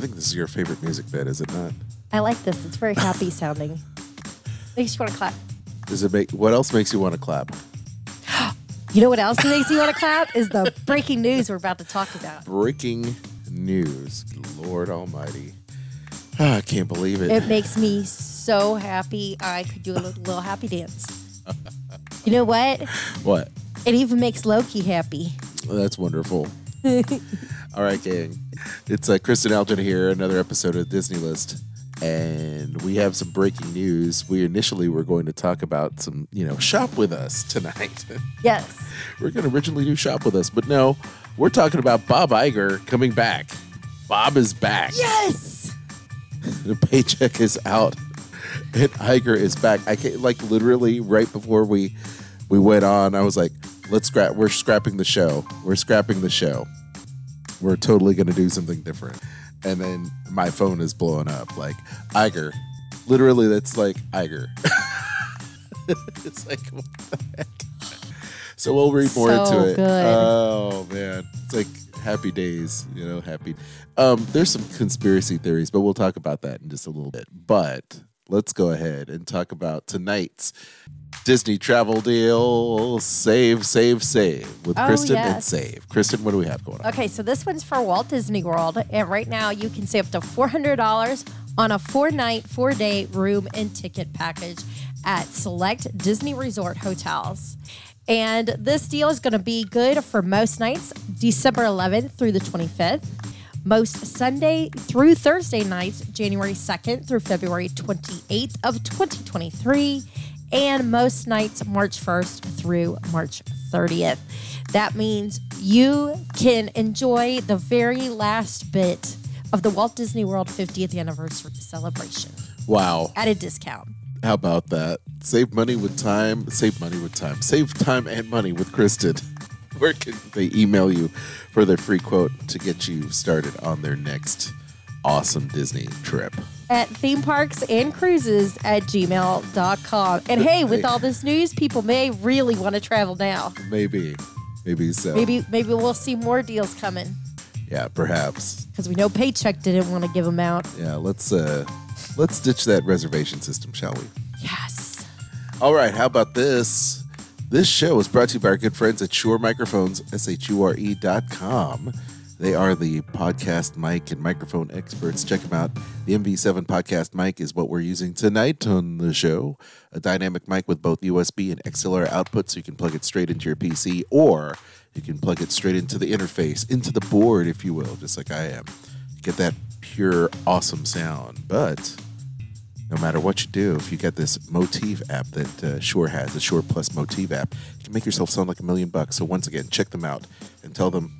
I think this is your favorite music bed, is it not? I like this. It's very happy sounding. Makes you want to clap. Does it make what else makes you want to clap? You know what else makes you want to clap? Is the breaking news we're about to talk about. Breaking news. Lord Almighty. Ah, I can't believe it. It makes me so happy. I could do a little, little happy dance. You know what? what? It even makes Loki happy. That's wonderful. All right, gang. It's uh, Kristen Aljon here, another episode of Disney List. And we have some breaking news. We initially were going to talk about some, you know, shop with us tonight. Yes. we're going to originally do shop with us, but no, we're talking about Bob Iger coming back. Bob is back. Yes. The paycheck is out, and Iger is back. I can't, like literally right before we we went on, I was like, "Let's scrap. We're scrapping the show. We're scrapping the show. We're totally going to do something different." And then my phone is blowing up. Like Iger, literally, that's like Iger. it's like what the heck. So we'll read more So into it. good. Oh man, it's like happy days, you know, happy. Um, there's some conspiracy theories, but we'll talk about that in just a little bit. But let's go ahead and talk about tonight's Disney travel deal. Save, save, save with Oh, Kristen and. Save. Kristen, what do we have going on? Okay, so this one's for Walt Disney World, and right now you can save up to four hundred dollars on a four-night, four-day room and ticket package at select Disney Resort hotels. And this deal is going to be good for most nights, December 11th through the 25th, most Sunday through Thursday nights, January 2nd through February 28th of 2023, and most nights, March 1st through March 30th. That means you can enjoy the very last bit of the Walt Disney World 50th anniversary celebration Wow. at a discount. How about that? Save money with time. Save money with time. Save time and money with Kristen. Where can they email you for their free quote to get you started on their next awesome Disney trip? at theme parks and cruises at gmail.com. And hey, with all this news, people may really want to travel now. Maybe. Maybe so. Maybe maybe we'll see more deals coming Yeah, perhaps. because we know Paycheck didn't want to give them out. Yeah, let's uh let's ditch that reservation system, shall we? Yes. All right, how about this? This show is brought to you by our good friends at Shure Microphones, S-H-U-R-E dot com. They are the podcast mic and microphone experts. Check them out. The MV7 podcast mic is what we're using tonight on the show. A dynamic mic with both USB and XLR output, so you can plug it straight into your PC, or you can plug it straight into the interface, into the board, if you will, just like I am. Get that pure, awesome sound. But no matter what you do, if you get this MOTIV app that uh, Shure has, the Shure Plus MOTIV app, you can make yourself sound like a million bucks. So once again, check them out and tell them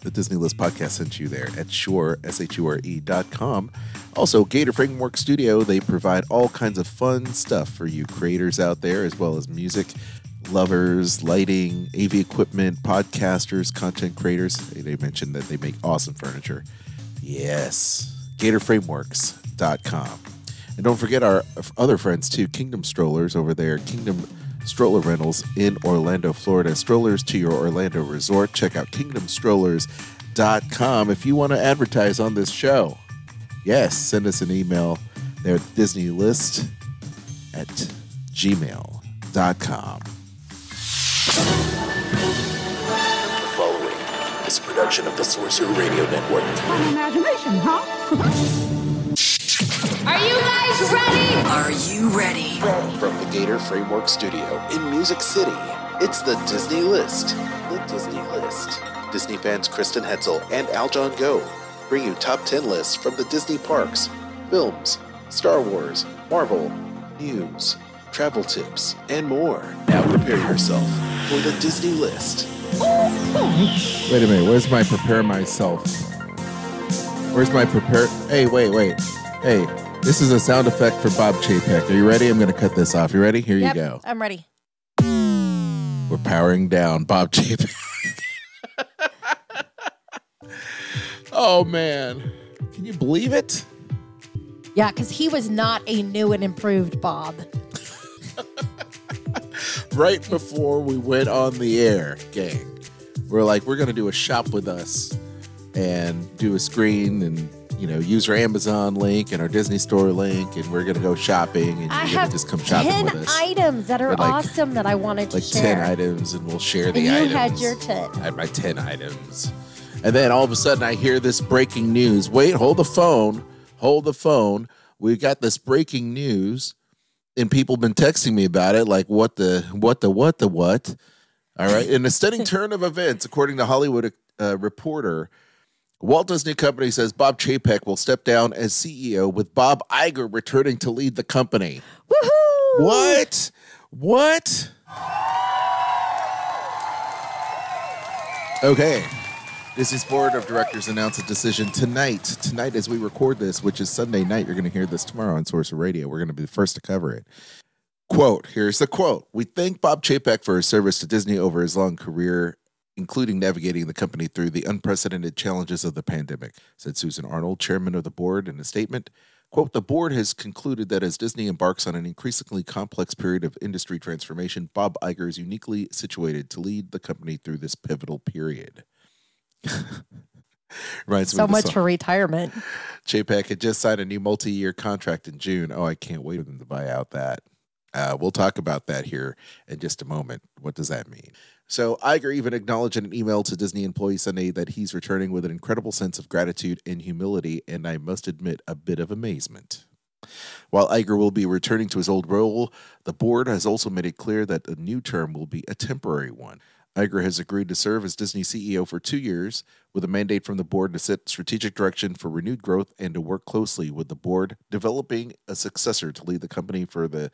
the Disney List podcast sent you there at shure, S-H-U-R-E dot com. Also, Gator Framework Studio, they provide all kinds of fun stuff for you creators out there, as well as music lovers, lighting, AV equipment, podcasters, content creators. They mentioned that they make awesome furniture. Yes, GatorFrameworks.com. And don't forget our other friends too, Kingdom Strollers over there, Kingdom Stroller Rentals in Orlando, Florida. Strollers to your Orlando resort. Check out kingdomstrollers.com if you want to advertise on this show. Yes, send us an email there at DisneyList at gmail.com. The following is a production of the Sorcerer Radio Network. Fun imagination, huh? Are you guys ready? Are you ready? From the Gator Framework Studio in Music City, it's the Disney List. The Disney List. Disney fans Kristen Hoetzel and Aljon Go bring you top 10 lists from the Disney parks, films, Star Wars, Marvel, news, travel tips, and more. Now prepare yourself for the Disney List. Wait a minute. Where's my prepare myself? Where's my prepare? Hey, wait, wait. Hey, this is a sound effect for Bob Chapek. Are you ready? I'm going to cut this off. You ready? Here Yep, you go. I'm ready. We're powering down Bob Chapek. oh, man. Can you believe it? Yeah, because he was not a new and improved Bob. right before we went on the air, gang. We're like, we're gonna do a shop with us and do a screen and you know use our Amazon link and our Disney Store link, and we're gonna go shopping and I you're gonna just come shopping 10 with us. items that are like- awesome that I wanted to like share. ten items, and we'll share the and you items. had your 10. I had my 10 items. And then all of a sudden I hear this breaking news. Wait, hold the phone. Hold the phone. We've got this breaking news and people have been texting me about it like what the what the what the what. All right. In a stunning turn of events, according to Hollywood uh, Reporter, Walt Disney Company says Bob Chapek will step down as CEO with Bob Iger returning to lead the company. Woohoo! What? What? Okay. Disney's board of directors announced a decision tonight. Tonight, as we record this, which is Sunday night, you're going to hear this tomorrow on Sorcerer Radio. We're going to be the first to cover it. Quote Here's the quote We thank Bob Chapek for his service to Disney over his long career, including navigating the company through the unprecedented challenges of the pandemic, said Susan Arnold, chairman of the board, in a statement. Quote, the board has concluded that as Disney embarks on an increasingly complex period of industry transformation, Bob Iger is uniquely situated to lead the company through this pivotal period. Reminds So much for retirement. Chapek had just signed a new multi-year contract in June. Oh, I can't wait for them to buy out that. Uh, we'll talk about that here in just a moment. What does that mean? So Iger even acknowledged in an email to Disney employees Sunday that he's returning with an incredible sense of gratitude and humility, and I must admit, a bit of amazement. While Iger will be returning to his old role, the board has also made it clear that the new term will be a temporary one. Iger has agreed to serve as Disney CEO for two years, with a mandate from the board to set strategic direction for renewed growth and to work closely with the board, developing a successor to lead the company for the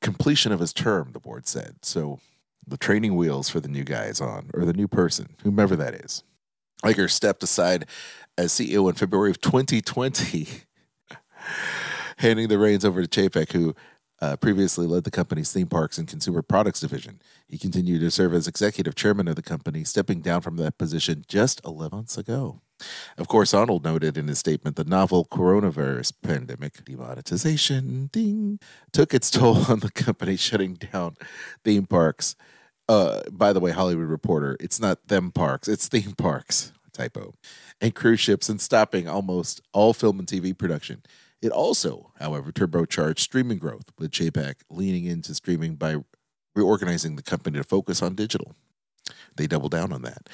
completion of his term, the board said. So the training wheels for the new guy is on, or the new person, whomever that is. Iger stepped aside as CEO in February of 2020, handing the reins over to Chapek, who uh, previously led the company's theme parks and consumer products division. He continued to serve as executive chairman of the company, stepping down from that position just 11 months ago. Of course, Arnold noted in his statement the novel coronavirus pandemic demonetization ding took its toll on the company, shutting down theme parks. Uh, by the way, Hollywood Reporter, it's not them parks, it's theme parks. Typo. And cruise ships and stopping almost all film and TV production. It also, however, turbocharged streaming growth, with Chapek leaning into streaming by reorganizing the company to focus on digital. They double down on that.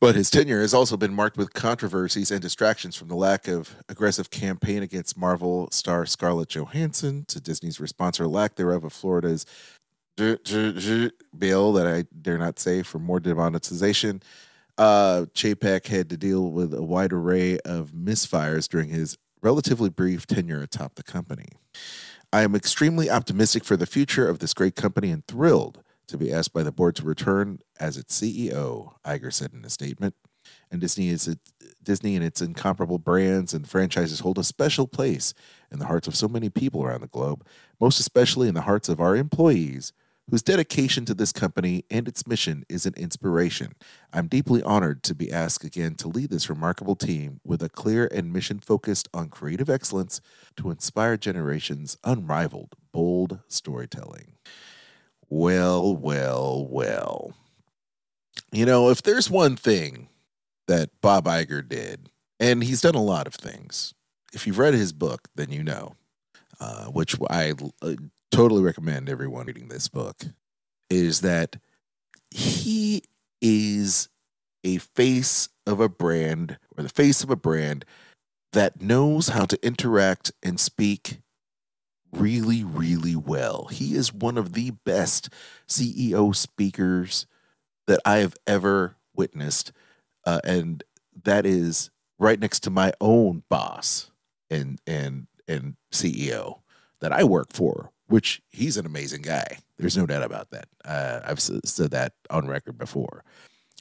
But his tenure has also been marked with controversies and distractions from the lack of aggressive campaign against Marvel star Scarlett Johansson to Disney's response or lack thereof of Florida's bill that I dare not say for more demonetization. Uh, Chapek had to deal with a wide array of misfires during his relatively brief tenure atop the company. I am extremely optimistic for the future of this great company and thrilled to be asked by the board to return as its CEO, Iger said in a statement. and Disney is Disney and its incomparable brands and franchises hold a special place in the hearts of so many people around the globe, most especially in the hearts of our employees whose dedication to this company and its mission is an inspiration. I'm deeply honored to be asked again to lead this remarkable team with a clear and mission focused on creative excellence to inspire generations unrivaled, bold storytelling. Well, well, well. You know, if there's one thing that Bob Iger did, and he's done a lot of things, if you've read his book, then you know, uh, which I uh, totally recommend everyone reading this book, is that he is a face of a brand or the face of a brand that knows how to interact and speak really, really well. He is one of the best CEO speakers that I have ever witnessed. Uh, and that is right next to my own boss and and and CEO that I work for, which he's an amazing guy. There's no doubt about that. Uh, I've said that on record before.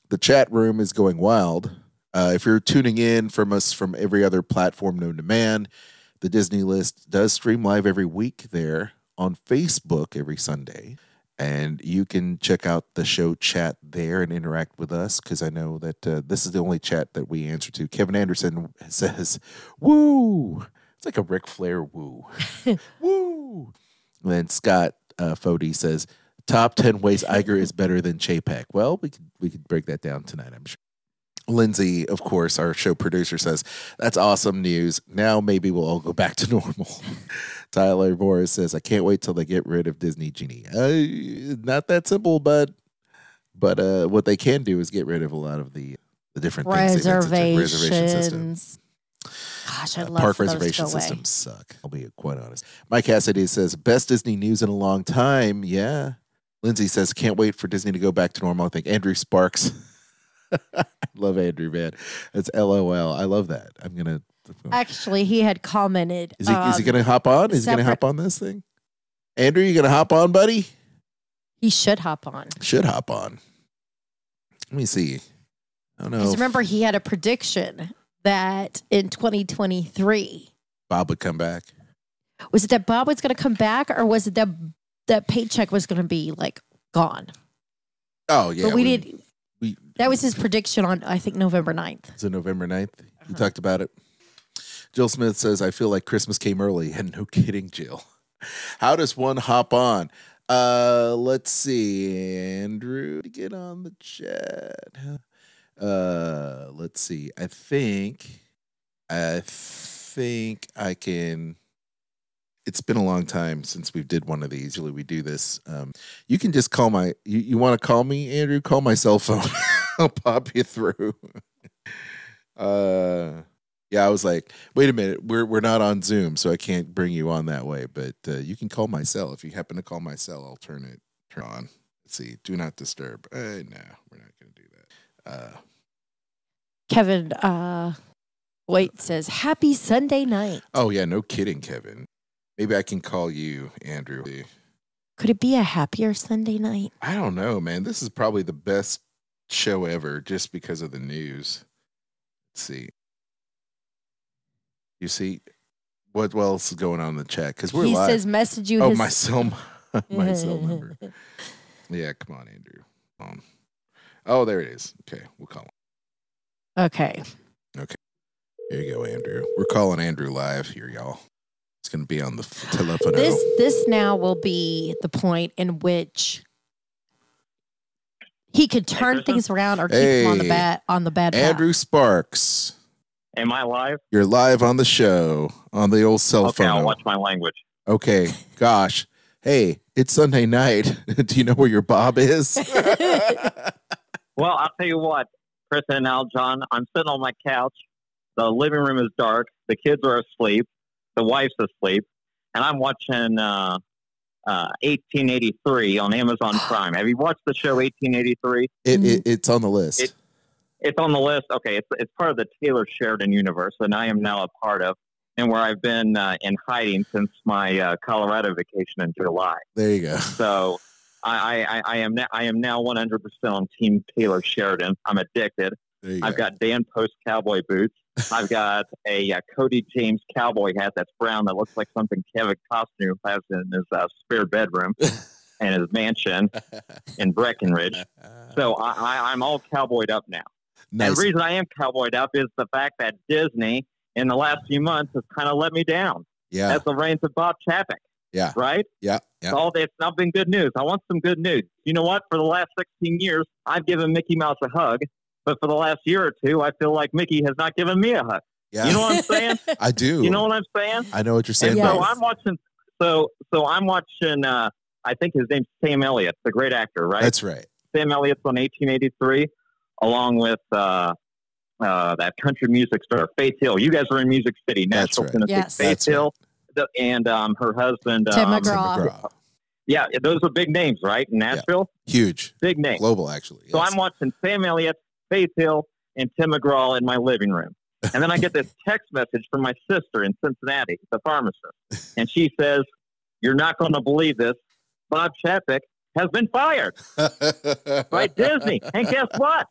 The chat room is going wild. Uh, if you're tuning in from us from every other platform known to man, the Disney List does stream live every week there on Facebook every Sunday. And you can check out the show chat there and interact with us because I know that uh, this is the only chat that we answer to. Kevin Anderson says, Woo! It's like a Ric Flair woo. woo! Then Scott uh, Fody says, Top 10 ways Iger is better than Chapek. Well, we could, we could break that down tonight, I'm sure. Lindsay, of course, our show producer says, That's awesome news. Now maybe we'll all go back to normal. Tyler Morris says, I can't wait till they get rid of Disney Genie. Uh, not that simple, but but uh, what they can do is get rid of a lot of the the different things. they've. Reservation system. Gosh, I'd Uh, love park reservation to go away. systems suck. I'll be quite honest. Mike Cassidy says best Disney news in a long time. Yeah. Lindsay says can't wait for Disney to go back to normal. I think Andrew Sparks. Love Andrew, man. It's LOL. I love that. I'm gonna. Actually, he had commented. Is he is he um, gonna hop on? Is he gonna hop on this thing? Andrew, you gonna hop on, buddy? He should hop on. Should hop on. Let me see. I don't know. Because remember, he had a prediction that in 2023, Bob would come back. was it that Bob was going to come back or was it that that paycheck was going to be like gone? Oh yeah. but we, did. We That was his prediction on, I think, November 9th. Is it November 9th? Uh-huh. You talked about it. Jill Smith says, I feel like Christmas came early. And no kidding, Jill. How does one hop on? Uh let's see. Andrew to get on the chat. Uh let's see. I think I think I can it's been a long time since we did one of these. Usually we do this. Um, you can just call my you, you want to call me, Andrew? Call my cell phone. I'll pop you through. uh yeah, I was like, wait a minute, we're we're not on Zoom, so I can't bring you on that way. But uh, you can call my cell. If you happen to call my cell, I'll turn it turn on. Let's see. Do not disturb. Uh, no, we're not gonna do that. Uh Kevin uh, Wait says, Happy Sunday night. oh yeah, no kidding, Kevin. Maybe I can call you, Andrew. Could it be a happier Sunday night? I don't know, man. This is probably the best show ever just because of the news. Let's see. You see what else is going on in the chat? Because we're he live. says, message you oh, his. my cell, my cell number. Yeah, come on, Andrew. Um, oh, there it is. Okay, we'll call him. Okay. Okay. Here you go, Andrew. We're calling Andrew live here, y'all. It's gonna be on the f- telephone. This this now will be the point in which he could turn Kristen? things around or keep him on the Hey, bad on the bad path. Andrew Sparks. Am I live? You're live on the show on the old cell Okay, phone. I'll watch my language. Okay, gosh. Hey, it's Sunday night. Do you know where your Bob is? Well, I'll tell you what, Kristen and Aljon, I'm sitting on my couch. The living room is dark. The kids are asleep. The wife's asleep. And I'm watching uh, uh, 1883 on Amazon Prime. Have you watched the show 1883? it, it, it's on the list. It- It's on the list. Okay, it's, it's part of the Taylor Sheridan universe, and I am now a part of, and where I've been uh, in hiding since my uh, Colorado vacation in July. there you go. So I, I, I am now I am now 100% on Team Taylor Sheridan. I'm addicted. I've go. got Dan Post cowboy boots. I've got a uh, Cody James cowboy hat that's brown that looks like something Kevin Costner has in his uh, spare bedroom and his mansion in Breckenridge. So I, I, I'm all cowboyed up now. And the reason I am cowboyed up is the fact that Disney in the last few months has kind of let me down. yeah, That's the reigns of Bob Chapek. Yeah. Right? yeah, yeah. all it's not been good news. I want some good news. You know what? For the last 16 years, I've given Mickey Mouse a hug, but for the last year or two, I feel like Mickey has not given me a hug. Yeah, You know what I'm saying? I do. you know what I'm saying? I know what you're saying. And Yes. so I'm watching. So so I'm watching. Uh, I think his name's Sam Elliott, the great actor, right? That's right. Sam Elliott's on 1883, along with uh, uh, that country music star Faith Hill. You guys are in Music City, Nashville, right. Tennessee. Yes. Faith That's right. Hill, the, and um, her husband. Tim um, Tim McGraw. McGraw. Yeah, those are big names, right? In Nashville, Huge, big name, global, actually. So. I'm watching Sam Elliott, Faith Hill, and Tim McGraw in my living room. And then I get this text message from my sister in Cincinnati, the pharmacist. And she says, You're not going to believe this. Bob Chapek has been fired by Disney. And guess what?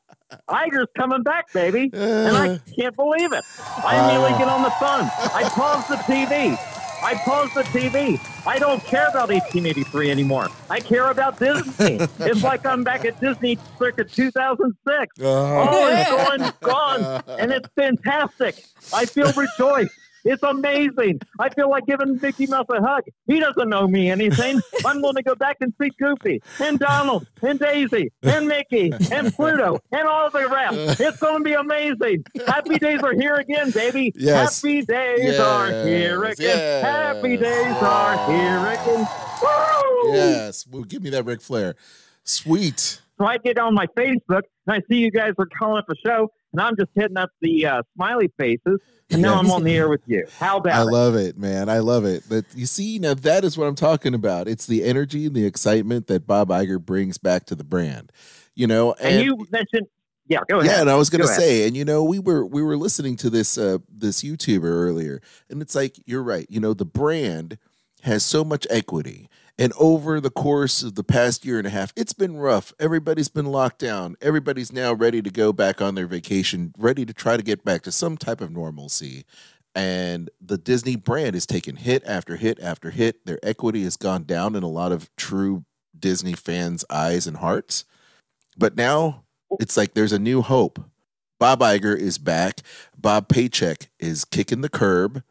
Iger's coming back, baby. And I can't believe it. I immediately get on the phone. I pause the TV. I pause the TV. I don't care about 1883 anymore. I care about Disney. it's like I'm back at Disney circa 2006. Oh, uh-huh. it's going gone, and it's fantastic. I feel rejoiced. It's amazing. I feel like giving Mickey Mouse a hug. He doesn't know me anything. I'm going to go back and see Goofy and Donald and Daisy and Mickey and Pluto and all the rest. It's going to be amazing. Happy days are here again, baby. Yes. Happy days are here Yes, again. Happy yes. days are here again. Woo! yes. Well, give me that Ric Flair. Sweet. So I get on my Facebook and I see you guys are calling up a show, and I'm just hitting up the uh, smiley faces, and now I'm on the air with you. How about I love it, man. I love it. But you see, now that is what I'm talking about. It's the energy and the excitement that Bob Iger brings back to the brand. You know, and, you mentioned, yeah, go ahead. Yeah, and I was gonna say, and you know, we were we were listening to this uh this YouTuber earlier, and it's like you're right. You know, the brand has so much equity. And over the course of the past year and a half, it's been rough. Everybody's been locked down. Everybody's now ready to go back on their vacation, ready to try to get back to some type of normalcy. And the Disney brand is taking hit after hit after hit. Their equity has gone down in a lot of true Disney fans' eyes and hearts. But now it's like there's a new hope. Bob Iger is back. Bob Paycheck is kicking the curb.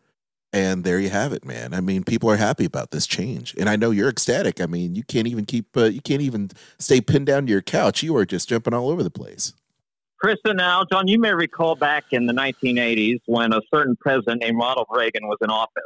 And there you have it, man. I mean, people are happy about this change, and I know you're ecstatic. I mean, you can't even keep, uh, you can't even stay pinned down to your couch. You are just jumping all over the place. Chris and now, John, you may recall back in the 1980s when a certain president named Ronald Reagan was in office,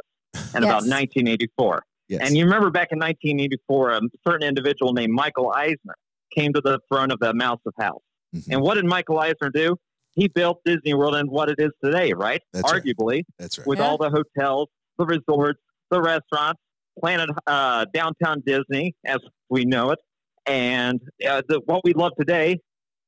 and about 1984. Yes. And you remember back in 1984, a certain individual named Michael Eisner came to the throne of the Mouse of House. Mhm. And what did Michael Eisner do? He built Disney World and what it is today, right? That's right. Arguably, That's right. with Yeah. all the hotels, the resorts, the restaurants, Planet uh, Downtown Disney, as we know it, and uh, the, what we love today.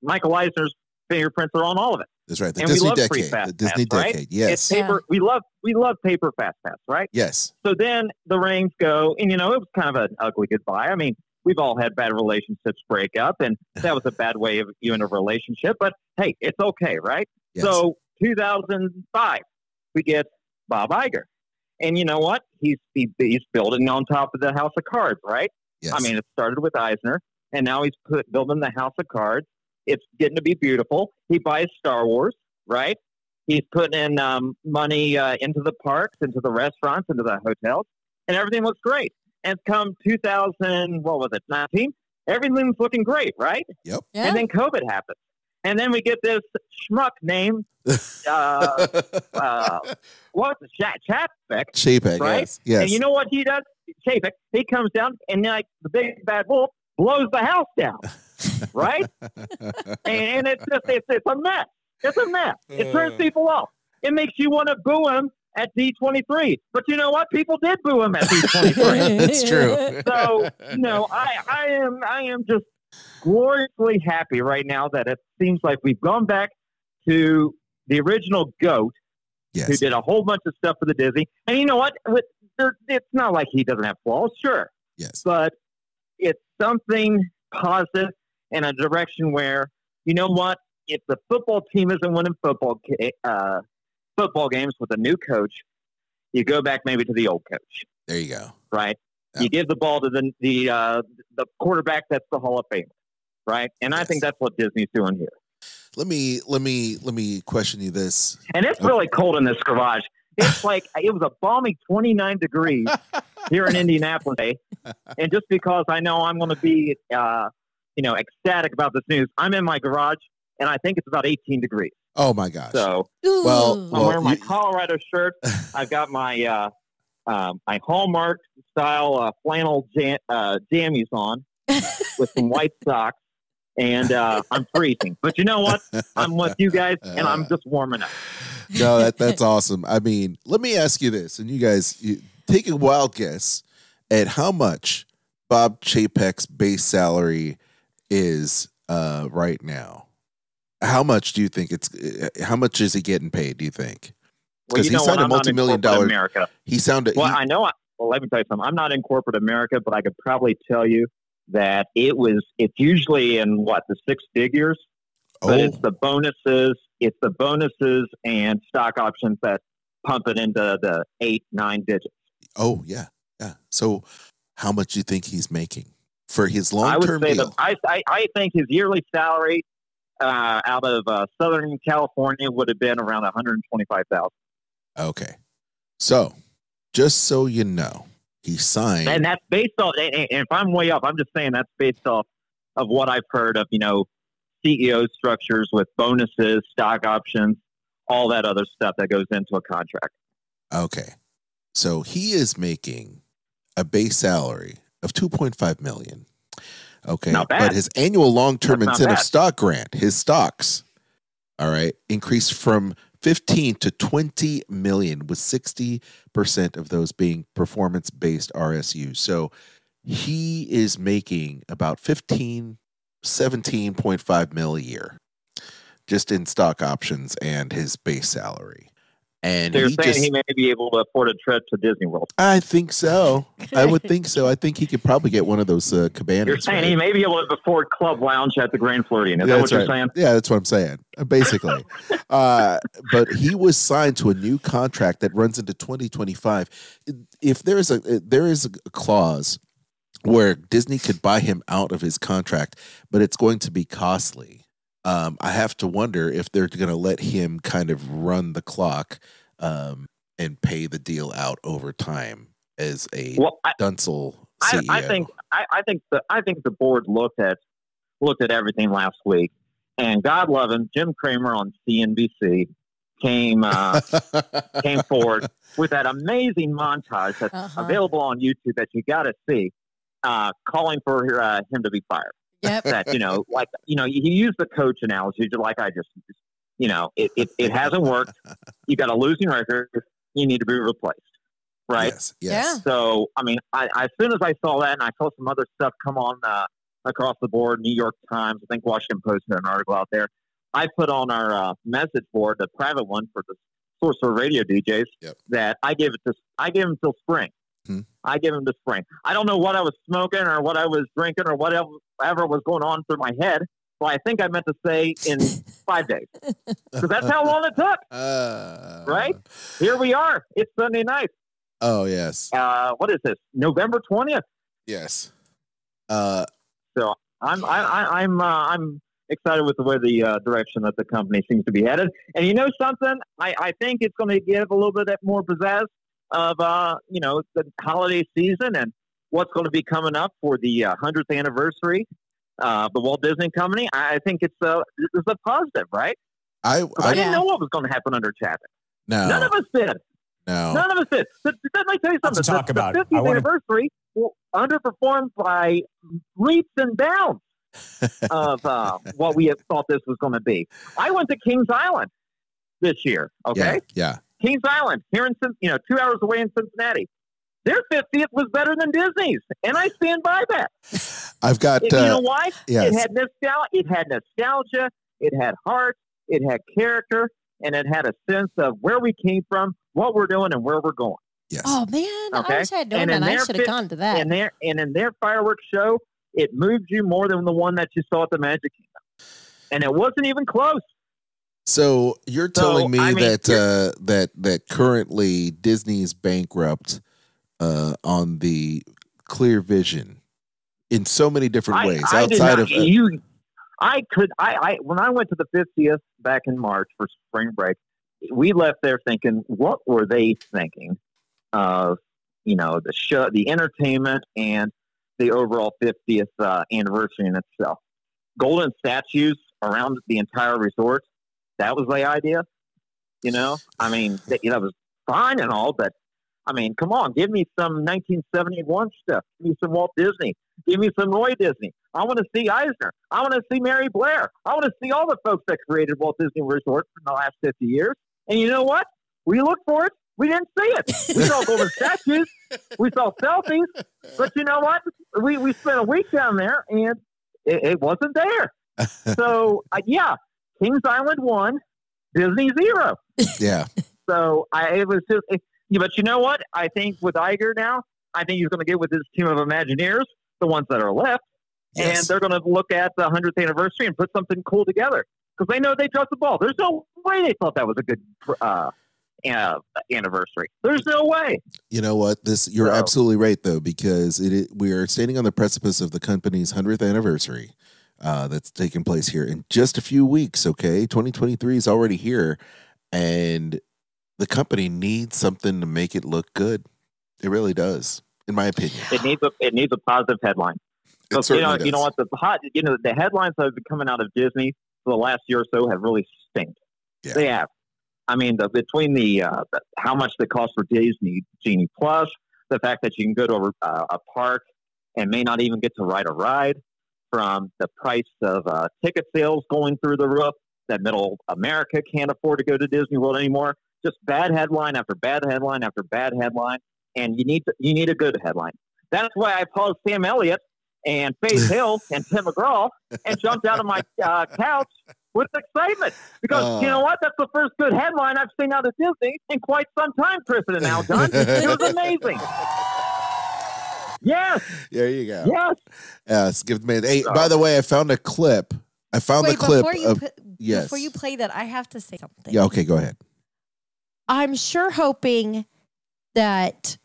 Michael Eisner's fingerprints are on all of it. That's right. The And we Disney love decade. Free Fast The Disney Pass, right? decade. Yes. It's paper. We love we love paper fast pass, right? yes. So then the rings go, and you know it was kind of an ugly goodbye. I mean, we've all had bad relationships break up, and that was a bad way of you in a relationship. But hey, it's okay, right? Yes. So 2005, we get Bob Iger, and you know what? He's he, he's building on top of the House of Cards, right? yes. I mean, it started with Eisner, and now he's put building the House of Cards. It's getting to be beautiful. He buys Star Wars, right? He's putting in um, money uh, into the parks, into the restaurants, into the hotels, and everything looks great. And come 2000, what was it, 19? Everything's looking great, right? Yeah. And then COVID happens. And then we get this schmuck named, uh, uh, what's it, Ch- Chapek, Chapek. right? Yes. Yes. and you know what he does? Chapek, he comes down and like the big bad wolf blows the house down, right? and, and it's just it's, it's a mess. It's a mess. It turns Uh. people off. It makes you want to boo him at D23. But you know what? People did boo him at D23. That's true. so you know, I I am I am just gloriously happy right now that it seems like we've gone back to the original goat who did a whole bunch of stuff for the Disney. And you know what? With, it's not like he doesn't have flaws, sure, Yes. but it's something positive in a direction where you know what? if the football team isn't winning football uh, football games with a new coach, you go back maybe to the old coach, There you go. right? You give the ball to the the uh, the quarterback that's the Hall of Famer, right? And I think that's what Disney's doing here. Let me let me let me question you this. And it's Okay. really cold in this garage. It's like it was a balmy 29 degrees here in Indianapolis today. And just because I know I'm going to be, uh, you know, ecstatic about this news, I'm in my garage and I think it's about 18 degrees. Oh my gosh. So Well, I'm well, wearing my you- Colorado shirt. I've got my uh, um, my Hallmark style uh, flannel jam- uh, jammies on with some white socks, and uh, I'm freezing. But you know what? I'm with you guys, and I'm just warming up. no, that that's awesome. I mean, let me ask you this, and you guys you, take a wild guess at how much Bob Chapek's base salary is uh, right now. How much do you think it's? uh, How much is he getting paid? Do you think? Well, 'Cause you he know signed a I'm not in multi-million dollar. America. He sounded. Well, he- I know. I, well, let me tell you something. I'm not in corporate America, but I could probably tell you that it was. It's usually in what the six figures, but oh, it's the bonuses. It's the bonuses and stock options that pump it into the eight, nine digits. oh, yeah, yeah. So, how much do you think he's making for his I long would term say deal? that I, I, I think his yearly salary uh, out of uh, Southern California would have been around 125,000, Okay, so just so you know, he signed. and that's based off. And, and if I'm way off, I'm just saying that's based off of what I've heard of. You know, CEO structures with bonuses, stock options, all that other stuff that goes into a contract. Okay. So he is making a base salary of 2.5 million. Okay. Not bad. But his annual long-term incentive bad. stock grant, his stocks, all right, increased from 15 to 20 million with 60% of those being performance-based RSU. So he is making about 15 17.5 mil a year just in stock options and his base salary. And So you're he saying just he may be able to afford a trip to Disney World. I think so. I would think so. I think he could probably get one of those uh, cabanas. You're saying right? he may be able to afford Club Lounge at the Grand Floridian. Is that what you're right. saying? Yeah, that's what I'm saying. uh, Basically, uh, but he was signed to a new contract that runs into 2025. If there is a there is a clause where Disney could buy him out of his contract, but it's going to be costly. Um, I have to wonder if they're going to let him kind of run the clock um, and pay the deal out over time as a Well, I, Dunzel I, CEO. I think I, I think the I think the board looked at looked at everything last week, and God love him, Jim Cramer on CNBC came uh, came forward with that amazing montage that's Uh-huh. available on YouTube that you got to see, uh, calling for uh, him to be fired. Yep. That you know, like you know, he used the coach analogy, like I just, you know, it, it, it hasn't worked. You got a losing record. You need to be replaced, right? Yes. Yes. So, I mean, I, I, as soon as I saw that, and I saw some other stuff come on uh, across the board, New York Times, I think Washington Post had an article out there. I put on our uh, message board, the private one for the Sorcerer Radio DJs, Yep. that I gave it to I gave them till spring. Hmm. I gave him to spring. I don't know what I was smoking or what I was drinking or whatever, whatever was going on through my head. Well, I think I meant to say in five days because that's how long it took. Uh, Right? Here we are. It's Sunday night. Oh yes. Uh, what is this? November twentieth. Yes. Uh, So I'm I, I, I'm uh, I'm excited with the way the uh, direction that the company seems to be headed. And you know something? I, I think it's going to give a little bit more pizzazz of uh, you know the holiday season and what's going to be coming up for the uh, hundredth anniversary. Uh, the Walt Disney Company. I I think it's a it's a positive, right? I, 'Cause I I didn't know what was going to happen under Chapek. no, None of us did. no. None of us did. But, but let me tell you Lots something. to talk the, about. The 50th wanna- anniversary will underperformed by leaps and bounds of uh, what we had thought this was going to be. I went to Kings Island this year. Okay, Yeah. Kings Island here in you know two hours away in Cincinnati. Their 50th was better than Disney's, and I stand by that. I've got. It- you know Uh, why? yes. It had nostalgia. It had nostalgia. It had heart. It had character, and it had a sense of where we came from, what we're doing, and where we're going. yes. Oh man, Okay. I wish I had known And that. I should have fif- gone to that. And their and in their fireworks show, it moved you more than the one that you saw at the Magic Kingdom. and it wasn't even close. So you're telling So, me I mean, that uh, that that currently Disney's bankrupt uh, on the clear vision in so many different ways I did outside of uh, you. I could. I, I when I went to the 50th back in March for spring break, we left there thinking, what were they thinking of you know the show, the entertainment, and the overall 50th uh, anniversary in itself. Golden statues around the entire resort. That was the idea. You know, I mean, that, that was fine and all, but I mean, come on, give me some 1971 stuff. Give me some Walt Disney. Give me some Roy Disney. I want to see Eisner. I want to see Mary Blair. I want to see all the folks that created Walt Disney Resort in the last 50 years. And you know what? We looked for it. We didn't see it. We saw golden statues. We saw selfies. But you know what? We, we spent a week down there and it, it wasn't there. So, uh, yeah, Kings Island won, Disney zero. yeah. So I, it was just, it, but you know what? I think with Iger now, I think he's going to get with his team of Imagineers, the ones that are left, and they're going to look at the 100th anniversary and put something cool together because they know they dropped the ball. There's no way they thought that was a good uh, uh, anniversary. There's no way. You know what? This you're So- absolutely right though because it, i- we are standing on the precipice of the company's 100th anniversary uh, that's taking place here in just a few weeks, okay? 2023 is already here and the company needs something to make it look good. It really does, in my opinion. It needs a it needs a positive headline. Because you know, certainly you know what the hot, you know, the headlines that have been coming out of Disney for the last year or so have really stinked. Yeah. They have. I mean, the, between the, uh, the how much the cost for Disney Genie Plus, the fact that you can go to a, uh, a park and may not even get to ride a ride, from the price of uh, ticket sales going through the roof, that middle America can't afford to go to Disney World anymore. Just bad headline after bad headline after bad headline, and you need to, you need a good headline. That's why I paused Sam Elliott and Faith Hill and Tim McGraw and jumped out of my uh, couch with excitement because Oh. you know what? That's the first good headline I've seen out of Disney in quite some time, Kristen and Aljon. it was amazing. Yes, There you go. yes. Yes, give the man. Hey, by the way, I found a clip. I found Wait, the clip before you of put, yes. before you play that, I have to say something. Yeah, okay, go ahead. I'm sure hoping that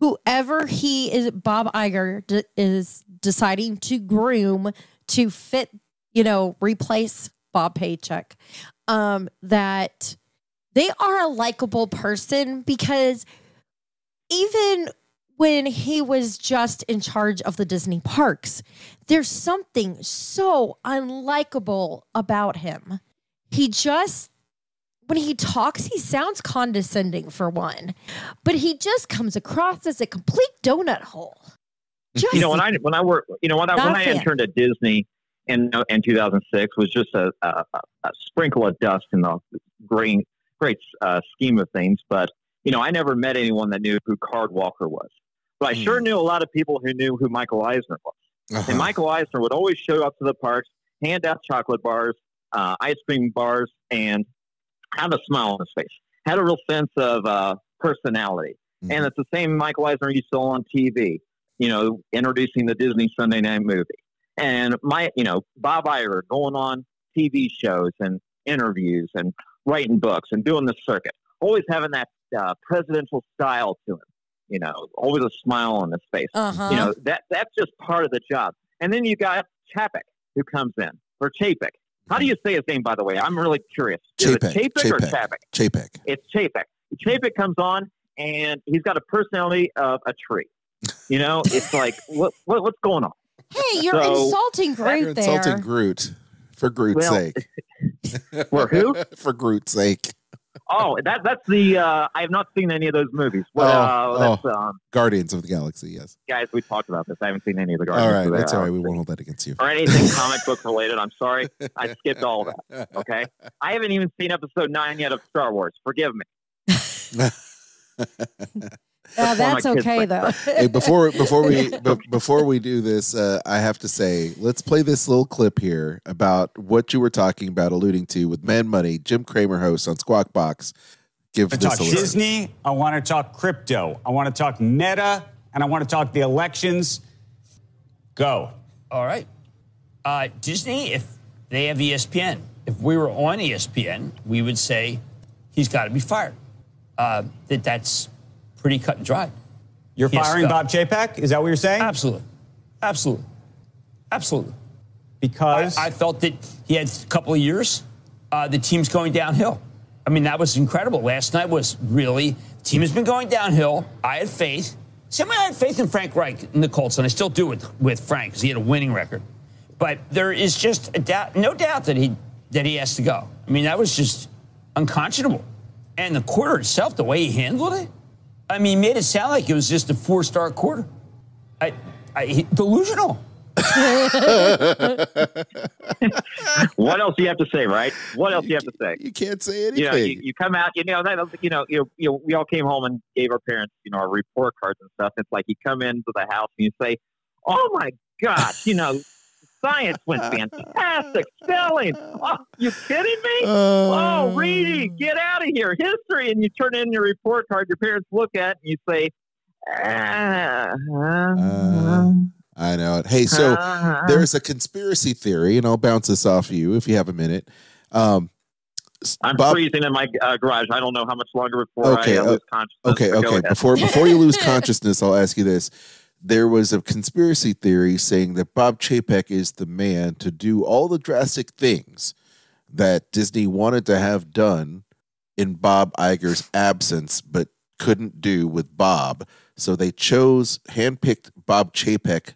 whoever he is, Bob Iger d- is deciding to groom to fit, you know, replace Bob Paycheck, um, that they are a likable person because even when he was just in charge of the Disney parks, there's something so unlikable about him. He just when he talks, he sounds condescending for one, but he just comes across as a complete donut hole. Just, you know when I when I work you know when I when a I fan. interned at Disney in in 2006 was just a, a, a a sprinkle of dust in the great great uh, scheme of things. But you know I never met anyone that knew who Card Walker was, but I sure knew a lot of people who knew who Michael Eisner was. Uh-huh. And Michael Eisner would always show up to the parks, hand out chocolate bars, uh, ice cream bars, and have a smile on his face. Had a real sense of uh, personality. Mhm. And it's the same Mike Eisner you saw on TV, you know, introducing the Disney Sunday night movie. And my, you know, Bob Iger going on TV shows and interviews and writing books and doing the circuit, always having that uh, presidential style to him, you know, always a smile on his face. uh-huh. You know, that that's just part of the job. And then you got Chapek who comes in, or Chapek. How do you say his name, by the way? I'm really curious. Is it Chapek, Chapek or Chapek. Chapek? Chapek. It's Chapek. Chapek comes on, and he's got a personality of a tree. You know, it's like, what, what what's going on? hey, you're So- insulting You're Groot there. insulting Groot for Groot's Well, sake. For who? for Groot's sake. Oh, that that's the. Uh, I have not seen any of those movies. Well, Oh, uh, that's um, Guardians of the Galaxy, yes. guys. We talked about this. I haven't seen any of the Guardians. All right, the that's all right. We won't hold that against you. Or anything comic book related. I'm sorry, I skipped all of that. Okay, I haven't even seen episode nine yet of Star Wars. Forgive me. Uh, That's one of that's my kids okay like though. hey, before before we be, before we do this, uh, I have to say, let's play this little clip here about what you were talking about, alluding to with Mad Money. Jim Cramer host on Squawk Box. Give I this talk a listen. Disney. I want to talk crypto. I want to talk Meta, and I want to talk the elections. Go. All right. Uh, Disney, if they have ESPN. If we were on ESPN, we would say he's got to be fired. Uh, that that's pretty cut and dry. You're He firing. Bob Chapek? Is that what you're saying? Absolutely, absolutely, absolutely. Because I, I felt that he had a couple of years. Uh, the team's going downhill. I mean, that was incredible. Last night was really the team has been going downhill. I had faith. Same way I had faith in Frank Reich in the Colts, and I still do with with Frank because he had a winning record. But there is just a doubt, no doubt that he that he has to go. I mean, that was just unconscionable. And the quarter itself, the way he handled it, I mean, he made it sound like it was just a four star quarter. I, I, delusional. what else do you have to say, right? What else do you have to say? You can't say You know, anything. you, you come out, you know, that, you know, you know, you know, we all came home and gave our parents, you know, our report cards and stuff. It's like you come into the house and you say, "Oh my gosh, you know, science went fantastic, spelling. Oh, you kidding me? oh, reading, get out of here, history." And you turn in your report card. Your parents look at it and you say, ah, Uh, I know it. Hey, so Uh-huh. there's a conspiracy theory, and I'll bounce this off you if you have a minute. Um, I'm Bob- freezing in my uh, garage. I don't know how much longer before Okay, I uh, uh, lose consciousness. Okay, okay. Before before you lose consciousness, I'll ask you this. There was a conspiracy theory saying that Bob Chapek is the man to do all the drastic things that Disney wanted to have done in Bob Iger's absence, but couldn't do with Bob. So they chose, handpicked Bob Chapek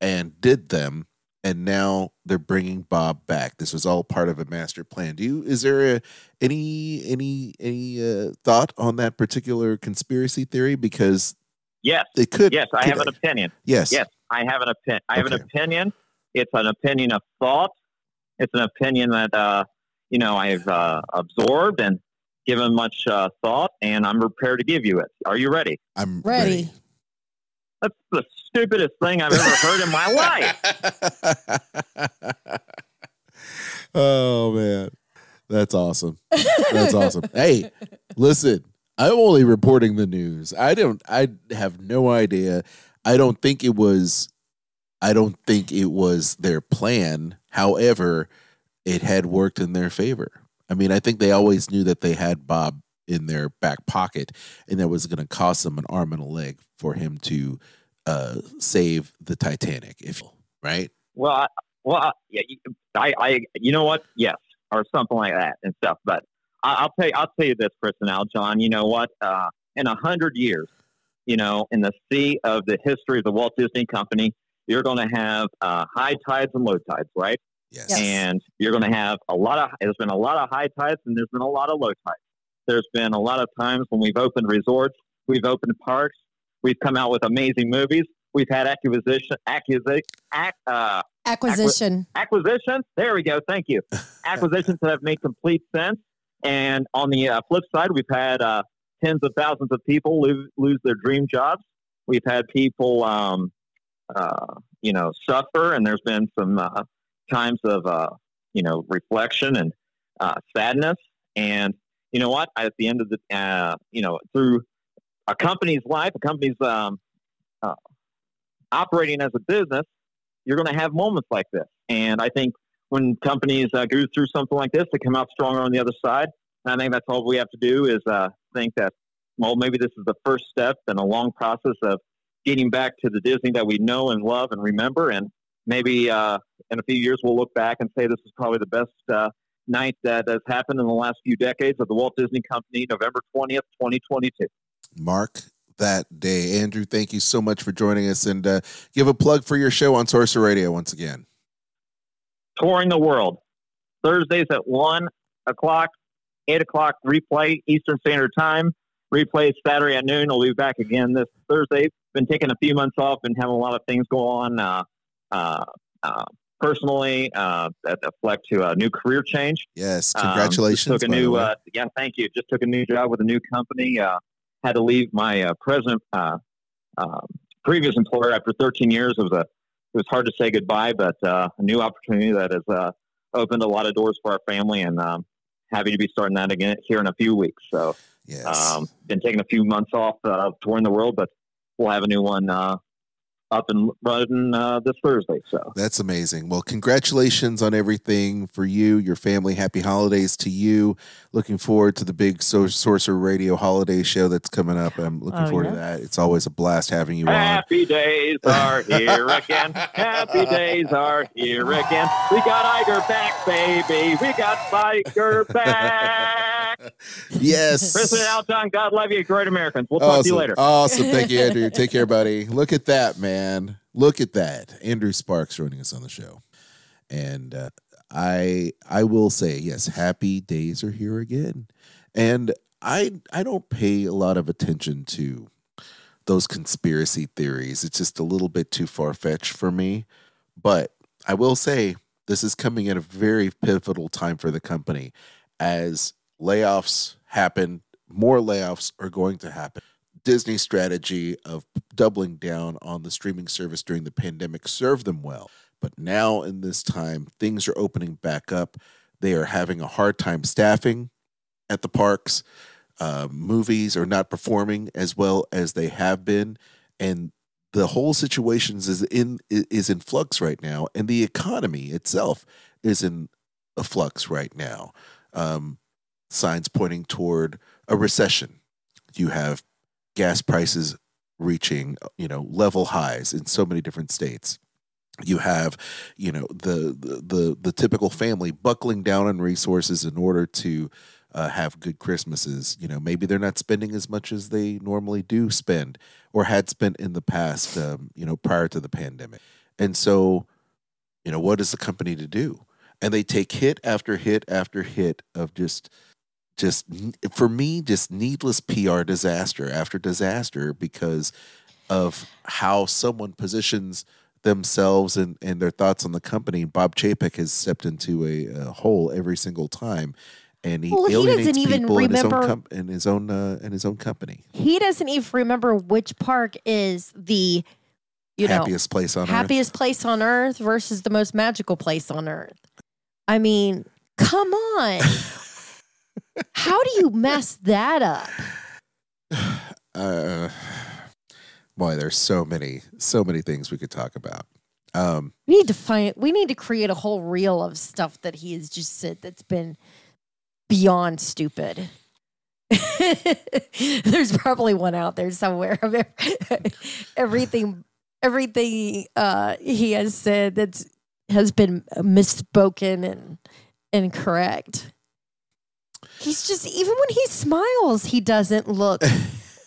and did them. And now they're bringing Bob back. This was all part of a master plan. Do you? Is there a, any any any uh, thought on that particular conspiracy theory? Because Yes. It could- Yes, I could- have an opinion. Yes. Yes, I have an opinion. I have an opinion. It's an opinion of thought. It's an opinion that uh, you know I've uh, absorbed and given much uh, thought, and I'm prepared to give you it. Are you ready? I'm Ready. That's the stupidest thing I've ever heard in my life. oh man, that's awesome. That's awesome. Hey, listen, I'm only reporting the news. I don't. I have no idea. I don't think it was. I don't think it was their plan. However, it had worked in their favor. I mean, I think they always knew that they had Bob in their back pocket, and that was going to cost them an arm and a leg for him to uh, save the Titanic. If right, Well, I, well, I, I, I, you know what? Yes, or something like that and stuff. But I, I'll tell you, I'll tell you this, Chris and Aljon. You know what? Uh, in a hundred years, you know, in the sea of the history of the Walt Disney Company, you're going to have uh, high tides and low tides, right? Yes. Yes. And you're going to have a lot of. There's been a lot of high tides and there's been a lot of low tides. There's been a lot of times when we've opened resorts, we've opened parks, we've come out with amazing movies. We've had acquisition, acquisition, ac, uh, Acquisition. acquisitions. There we go. Thank you. Acquisitions that have made complete sense. And on the uh, flip side, we've had uh, tens of thousands of people lose, lose their dream jobs. We've had people, um, uh, you know, suffer, and there's been some uh, times of, uh, you know, reflection and uh, sadness. And you know what? At the end of the, you know, through a company's life, a company's um, operating as a business, you're going to have moments like this. And I think when companies uh, go through something like this, they come out stronger on the other side. And I think that's all we have to do is uh, think that, well, maybe this is the first step in a long process of getting back to the Disney that we know and love and remember. And maybe uh, in a few years, we'll look back and say this is probably the best uh, night that has happened in the last few decades of the Walt Disney Company, November 20th, 2022. mark that day. Andrew, thank you so much for joining us and uh, give a plug for your show on Sorcerer Radio once again. Touring the world. Thursdays at one o'clock, eight o'clock replay Eastern Standard Time. Replay Saturday at noon. I'll be back again this Thursday. Been taking a few months off and having a lot of things go on uh, uh, uh, personally uh, that reflect to a new career change. Yes, Um, congratulations. just took a new, uh, yeah, thank you. Just took a new job with a new company. Uh, had to leave my uh, present uh, um previous employer after 13 years. It was a, it was hard to say goodbye, but uh, a new opportunity that has uh, opened a lot of doors for our family, and um, happy to be starting that again here in a few weeks. So, yes. um, been taking a few months off uh, touring the world, but we'll have a new one uh, up and running uh, this Thursday. So That's amazing. Well, congratulations on everything for you, your family. Happy holidays to you. Looking forward to the big so- Sorcerer Radio holiday show that's coming up. I'm looking Oh, forward to that. It's always a blast having you on. happy days are here again. Happy days are here again. We got Iger back, baby. We got Iger back. Yes. President Aljon, God love you, great Americans. We'll talk awesome. to you later. Awesome. Thank you, Andrew. Take care, buddy. Look at that, man. Look at that. Andrew Sparks joining us on the show. And uh, I I will say, yes, happy days are here again. And I I don't pay a lot of attention to those conspiracy theories. It's just a little bit too far fetched for me. But I will say this is coming at a very pivotal time for the company as layoffs happen, more layoffs are going to happen. Disney's strategy of doubling down on the streaming service during the pandemic served them well. But now, in this time, things are opening back up. They are having a hard time staffing at the parks. Uh, movies are not performing as well as they have been. And the whole situation is in is in flux right now, and the economy itself is in a flux right now. Um, signs pointing toward a recession. You have gas prices reaching, you know, level highs in so many different states. You have, you know, the the the, the typical family buckling down on resources in order to uh, have good Christmases. You know, maybe they're not spending as much as they normally do spend or had spent in the past. Um, you know, prior to the pandemic, and so, you know, what is the company to do? And they take hit after hit after hit of just just for me just needless PR disaster after disaster because of how someone positions themselves and, and their thoughts on the company. Bob Chapek has stepped into a, a hole every single time, and he Well, he alienates doesn't even people in his own remember- com- in his own uh, in his own company. He doesn't even remember which park is the, you know, happiest place on earth. happiest place on earth versus the most magical place on earth. I mean, come on. How do you mess that up? Uh, boy, there's so many so many things we could talk about. Um, We need to find. We need to create a whole reel of stuff that he has just said that's been beyond stupid. There's probably one out there somewhere of everything, everything uh, he has said that's has been misspoken and incorrect. He's just even when he smiles, he doesn't look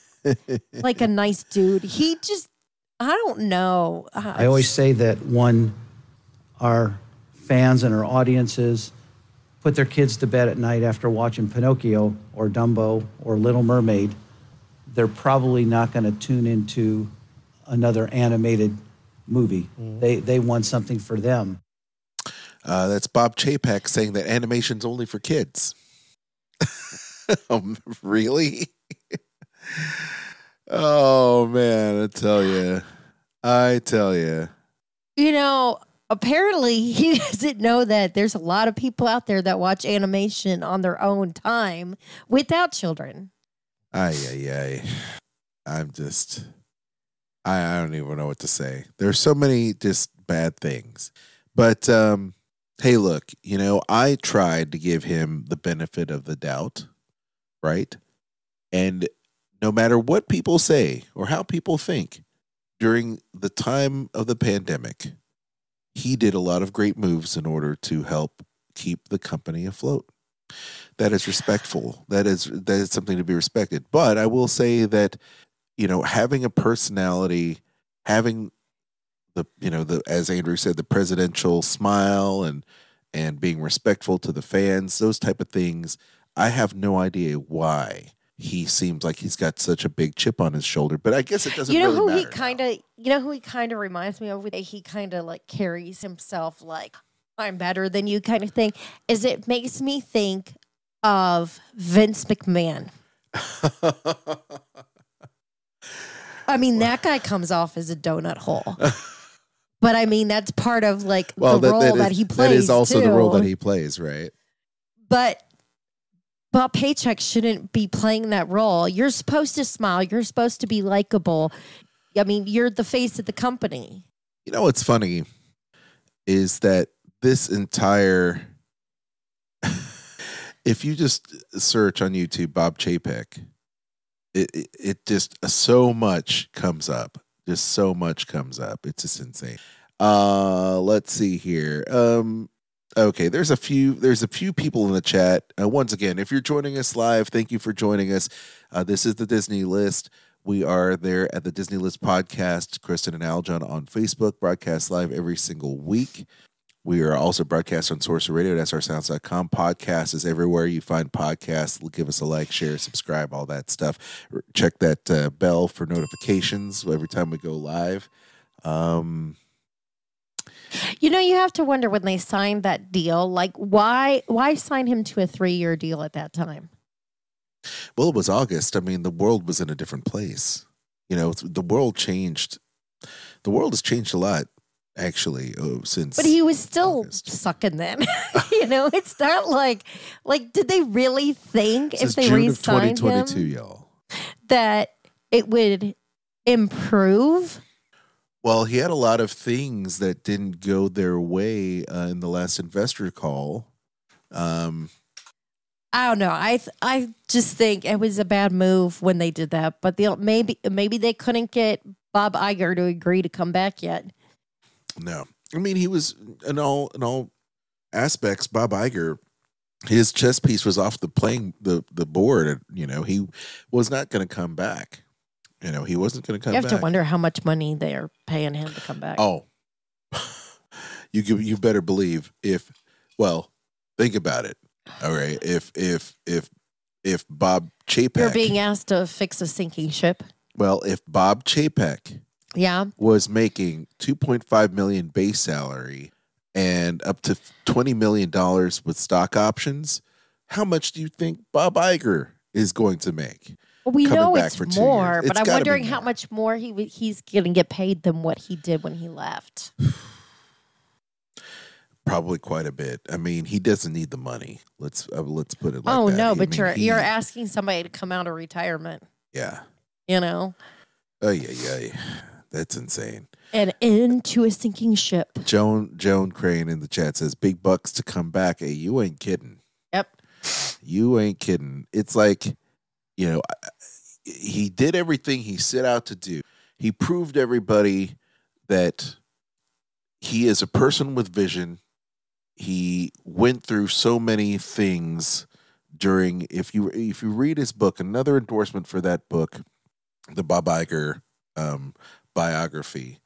like a nice dude. He just, I don't know. Uh, I always say that when our fans and our audiences put their kids to bed at night after watching Pinocchio or Dumbo or Little Mermaid, they're probably not going to tune into another animated movie. They, they want something for them. Uh, that's Bob Chapek saying that animation's only for kids. um, really? oh man, I tell you, I tell you. you know, apparently he doesn't know that there's a lot of people out there that watch animation on their own time without children. Ay, ay, ay. I'm just, I, I don't even know what to say. There's so many just bad things. But um, hey, look, you know, I tried to give him the benefit of the doubt, right? And no matter what people say or how people think, during the time of the pandemic, he did a lot of great moves in order to help keep the company afloat that is respectful. That is that is something to be respected. But I will say that you know having a personality, having the you know the as Andrew said the presidential smile and and being respectful to the fans, those type of things. I have no idea why he seems like he's got such a big chip on his shoulder, but I guess it doesn't. Really matter. You know really who he kind of, you know who he kind of reminds me of. He kind of like carries himself like I'm better than you kind of thing. Is it makes me think of Vince McMahon. I mean, that guy comes off as a donut hole. But I mean, that's part of like well, the that, role that that, is, he plays. that is also the role that he plays, right? But but paycheck shouldn't be playing that role. You're supposed to smile. You're supposed to be likable. I mean, you're the face of the company. You know what's funny is that this entire if you just search on YouTube Bob Chapek, it, it it just uh, so much comes up. Just so much comes up. It's just insane. Uh let's see here. Um okay, there's a few there's a few people in the chat. Uh, once again, if you're joining us live, thank you for joining us. Uh, this is the Disney list. We are there at the Disney List podcast, Kristen and Aljon on Facebook, broadcast live every single week. We are also broadcast on Sorcerer Radio at srsounds.com. Podcast is everywhere you find podcasts. Give us a like, share, subscribe, all that stuff. Check that uh, bell for notifications every time we go live. Um, You know, you have to wonder when they signed that deal, like why why sign him to a three year deal at that time? well, it was August. I mean, the world was in a different place. You know, the world changed. The world has changed a lot, actually, oh, since. But he was still sucking then. you know, it's not like like did they really think since if they June re-signed 2022, him y'all. that it would improve? Well, he had a lot of things that didn't go their way uh, in the last investor call. Um, I don't know. I th- I just think it was a bad move when they did that. But they maybe maybe they couldn't get Bob Iger to agree to come back yet. No, I mean he was in all in all aspects. Bob Iger, his chess piece was off the playing the the board. You know, he was not going to come back. You know, he wasn't going to come you have back. to wonder how much money they're paying him to come back. Oh, you you better believe if well, think about it. All right, if if if if Bob Chapek, You're being asked to fix a sinking ship. well, if Bob Chapek Yeah. was making 2.5 million base salary and up to 20 million dollars with stock options, how much do you think Bob Iger is going to make? Well, we know back it's more, but I'm wondering how much more he he's going to get paid than what he did when he left. Probably quite a bit. I mean, he doesn't need the money. Let's uh, let's put it like oh that. no, I but mean, you're he- you're asking somebody to come out of retirement, yeah. you know, Oh yeah, yeah. That's insane. and into a sinking ship. Joan Joan Crane in the chat says big bucks to come back. Hey, you ain't kidding. Yep. You ain't kidding. It's like, you know, he did everything he set out to do. He proved everybody that he is a person with vision. He went through so many things during if you if you read his book, another endorsement for that book, the Bob Iger um, biography.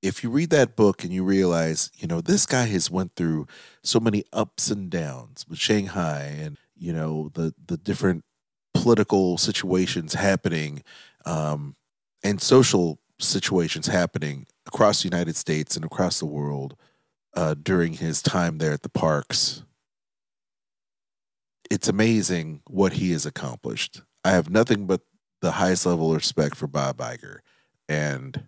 If you read that book and you realize, you know, this guy has went through so many ups and downs with Shanghai and you know the the different political situations happening um, and social situations happening across the United States and across the world uh, during his time there at the parks. It's amazing what he has accomplished. I have nothing but the highest level of respect for Bob Iger, and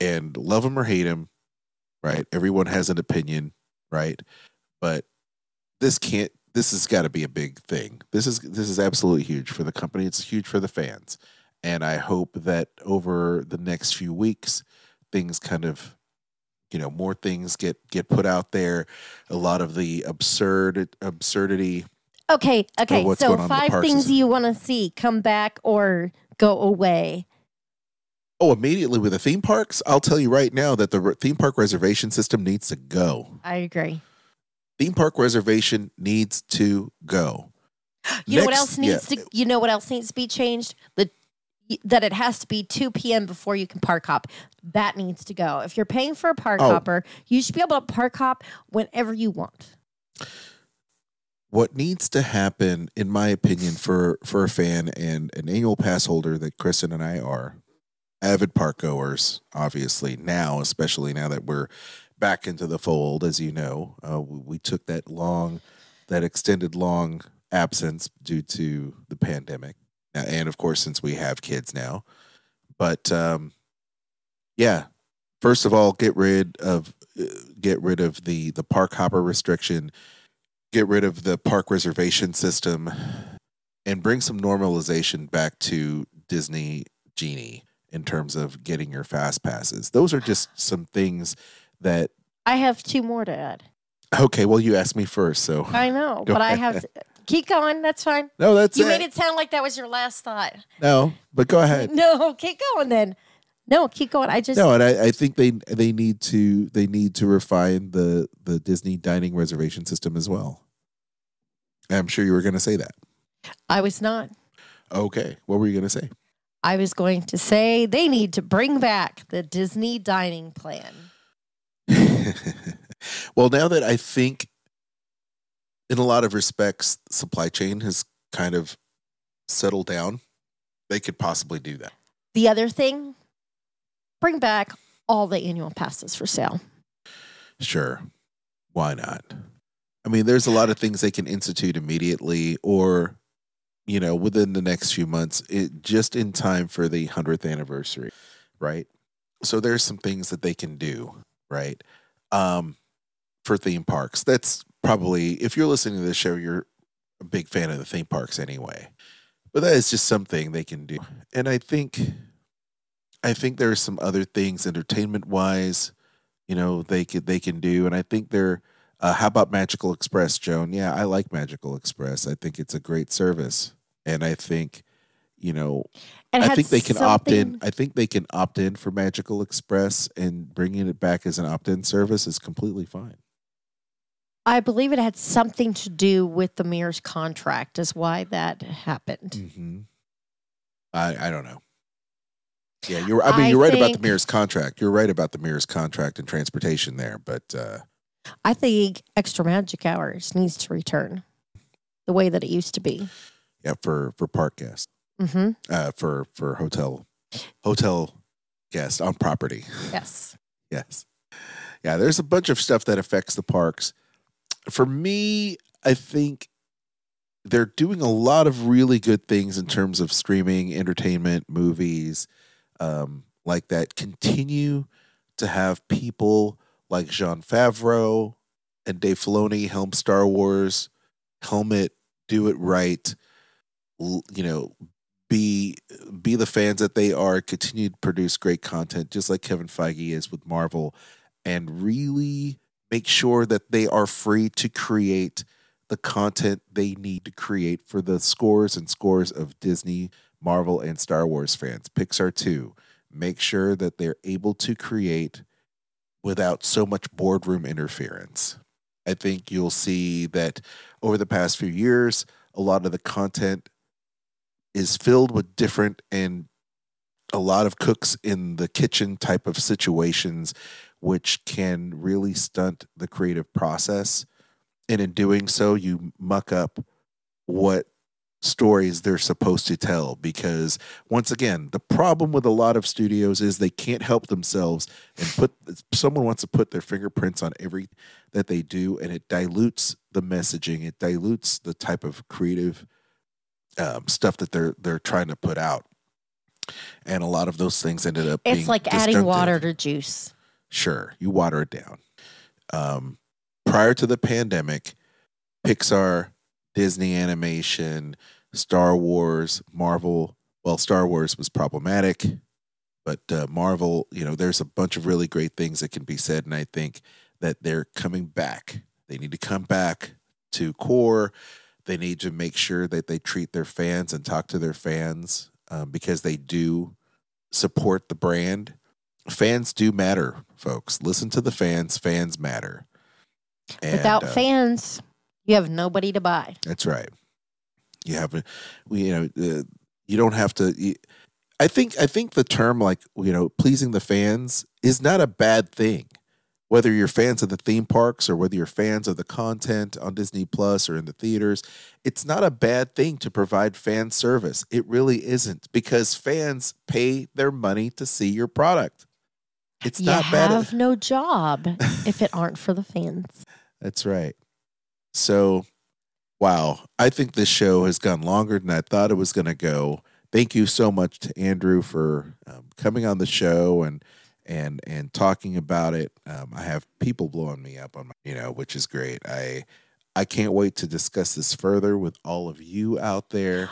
and love him or hate him, right? Everyone has an opinion, right? But this can't. This has got to be a big thing. This is this is absolutely huge for the company. It's huge for the fans, and I hope that over the next few weeks, things kind of, you know, more things get get put out there. A lot of the absurd absurdity. Okay, okay. So going on in the five things is- you want to see come back or go away. Oh, immediately with the theme parks, I'll tell you right now that the theme park reservation system needs to go. I agree. Theme park reservation needs to go. You know what else needs yeah, to? You know what else needs to be changed? The that it has to be 2 p.m. before you can park hop. That needs to go. If you're paying for a park Oh. hopper, you should be able to park hop whenever you want. what needs to happen, in my opinion, for for a fan and an annual pass holder that Kristen and I are, avid park goers, obviously now, especially now that we're back into the fold, as you know, uh, we, took that long, that extended long absence due to the pandemic, and of course, since we have kids now, but um, yeah, first of all, get rid of uh, get rid of the the park hopper restriction. Get rid of the park reservation system and bring some normalization back to Disney Genie in terms of getting your fast passes. Those are just some things that I have two more to add. okay, well you asked me first, so I know, but I have to keep going. That's fine. No, that's you it. made it sound like that was your last thought. No, but go ahead. No, keep going then. No, keep going. I just No, and I, I think they they need to they need to refine the the Disney dining reservation system as well. I'm sure you were going to say that. I was not. Okay, what were you going to say? I was going to say they need to bring back the Disney dining plan. well, now that I think, in a lot of respects, supply chain has kind of settled down, they could possibly do that. The other thing, bring back all the annual passes for sale. Sure, why not? I mean, there's a lot of things they can institute immediately, or you know, within the next few months, it just in time for the hundredth anniversary, right? So there's some things that they can do, right? Um, for theme parks, that's probably if you're listening to this show, you're a big fan of the theme parks anyway. But that is just something they can do, and I think, I think there's some other things entertainment wise, you know, they could they can do, and I think they're. Uh, how about Magical Express, Joan? Yeah, I like Magical Express. I think it's a great service, and I think, you know, I think they can opt in. I think they can opt in for Magical Express, and bringing it back as an opt-in service is completely fine. I believe it had something to do with the mayor's contract, is why that happened. Mm-hmm. I I don't know. Yeah, you're. I mean, I you're right about the think- mayor's contract. You're right about the mayor's contract and transportation there, but uh, I think extra magic hours needs to return the way that it used to be. yeah, for for park guests, hmm uh, for for hotel hotel guests on property. Yes. Yes. Yeah, there's a bunch of stuff that affects the parks. For me, I think they're doing a lot of really good things in terms of streaming, entertainment, movies, um, like that. Continue to have people like Jon Favreau and Dave Filoni helm Star Wars, helm it, do it right. You know, be be the fans that they are. Continue to produce great content, just like Kevin Feige is with Marvel, and really make sure that they are free to create the content they need to create for the scores and scores of Disney, Marvel, and Star Wars fans. Pixar too. Make sure that they're able to create without so much boardroom interference. I think you'll see that over the past few years, a lot of the content is filled with different and a lot of cooks in the kitchen type of situations, which can really stunt the creative process. And in doing so, you muck up what stories they're supposed to tell because once again the problem with a lot of studios is they can't help themselves and put someone wants to put their fingerprints on every that they do and it dilutes the messaging it dilutes the type of creative um, stuff that they're they're trying to put out and a lot of those things ended up It's like adding water to juice. Sure, you water it down. Um, prior to the pandemic, Pixar, Disney Animation, Star Wars, Marvel. Well, Star Wars was problematic, but uh, Marvel, you know, there's a bunch of really great things that can be said, and I think that they're coming back. They need to come back to core. They need to make sure that they treat their fans and talk to their fans um, because they do support the brand. Fans do matter, folks. Listen to the fans. Fans matter. And, Without uh, fans, you have nobody to buy. that's right. You have, a- we, you know, you don't have to. You, I think, I think the term like you know, pleasing the fans is not a bad thing. Whether you're fans of the theme parks or whether you're fans of the content on Disney Plus or in the theaters, it's not a bad thing to provide fan service. It really isn't because fans pay their money to see your product. It's you not bad. You have no job if it aren't for the fans. That's right. So, wow, I think this show has gone longer than I thought it was going to go. Thank you so much to Andrew for um, coming on the show and and and talking about it. Um, I have people blowing me up on my, you know, which is great. I I can't wait to discuss this further with all of you out there.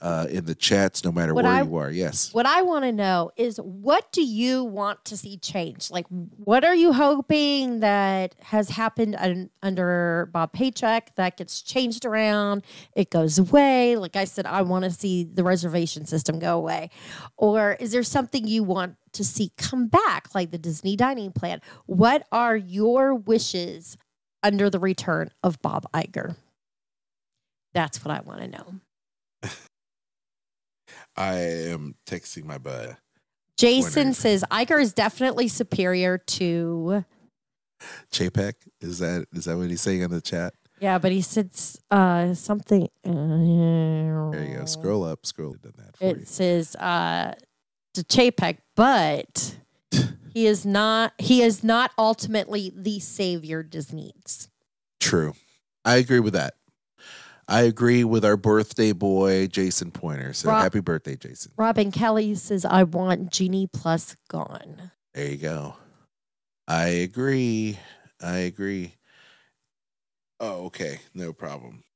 Uh, in the chats, no matter What where I- you are. Yes. What I want to know is what do you want to see change? Like, what are you hoping that has happened un- under Bob Paycheck that gets changed around? It goes away. Like I said, I want to see the reservation system go away. Or is there something you want to see come back, like the Disney dining plan? What are your wishes under the return of Bob Iger? That's what I want to know. I am texting my bud. Jason says Iger is definitely superior to. Chapek. Is that is that what he's saying in the chat? Yeah, but he says uh, something. There you go. Scroll up. Scroll. Done that for you. It says uh, to Chapek, but he is not. He is not ultimately the savior Disney's. True. I agree with that. I agree with our birthday boy, Jason Pointer. So Rob- happy birthday, Jason. Robin Kelly says, "I want Genie Plus gone." There you go. I agree. I agree. Oh, okay. No problem.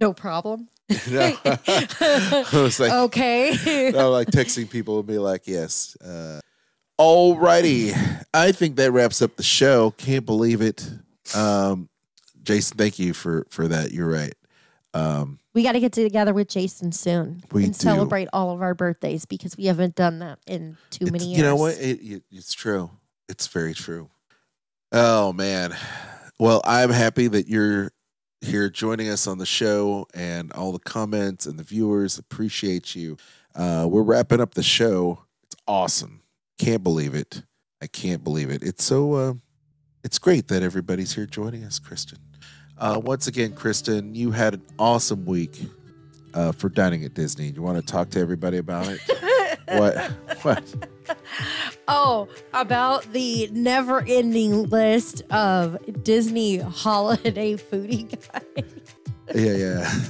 No problem. No. I was like, okay. no, like texting people and be like, yes. Uh, alrighty. I think that wraps up the show. Can't believe it. Um, Jason, thank you for for that. You're right. Um, We got to get together with Jason soon We and do. celebrate all of our birthdays because we haven't done that in too many years. You know what? It, it, it's true. It's very true. Oh man. Well, I'm happy that you're here joining us on the show and all the comments and the viewers appreciate you. Uh, we're wrapping up the show. It's awesome. Can't believe it. I can't believe it. It's so. Uh, it's great that everybody's here joining us, Kristen. Uh, once again, Kristen, you had an awesome week uh, for dining at Disney. You want to talk to everybody about it? what? What? Oh, about the never ending list of Disney holiday foodie guide. Yeah, yeah.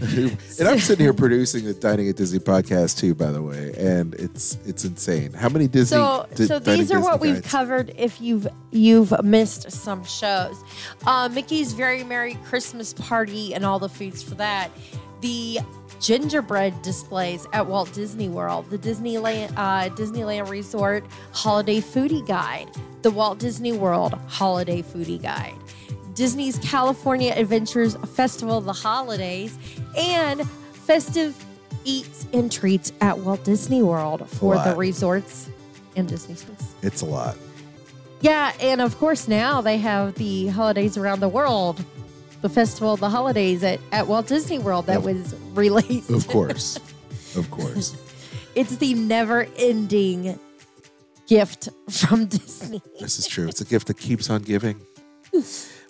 And I'm sitting here producing the Dining at Disney podcast too, by the way, and it's it's insane. How many Disney? So, di- so these are what Disney we've covered. If you've you've missed some shows, uh, Mickey's Very Merry Christmas Party and all the foods for that, the gingerbread displays at Walt Disney World, the Disneyland uh, Disneyland Resort Holiday Foodie Guide, the Walt Disney World Holiday Foodie Guide. Disney's California Adventures Festival of the Holidays, and festive eats and treats at Walt Disney World for the resorts and Disney space. It's a lot. Yeah, and of course now they have the holidays around the world, the Festival of the Holidays at, at Walt Disney World that was released. Of course, of course. It's the never ending gift from Disney. This is true. It's a gift that keeps on giving.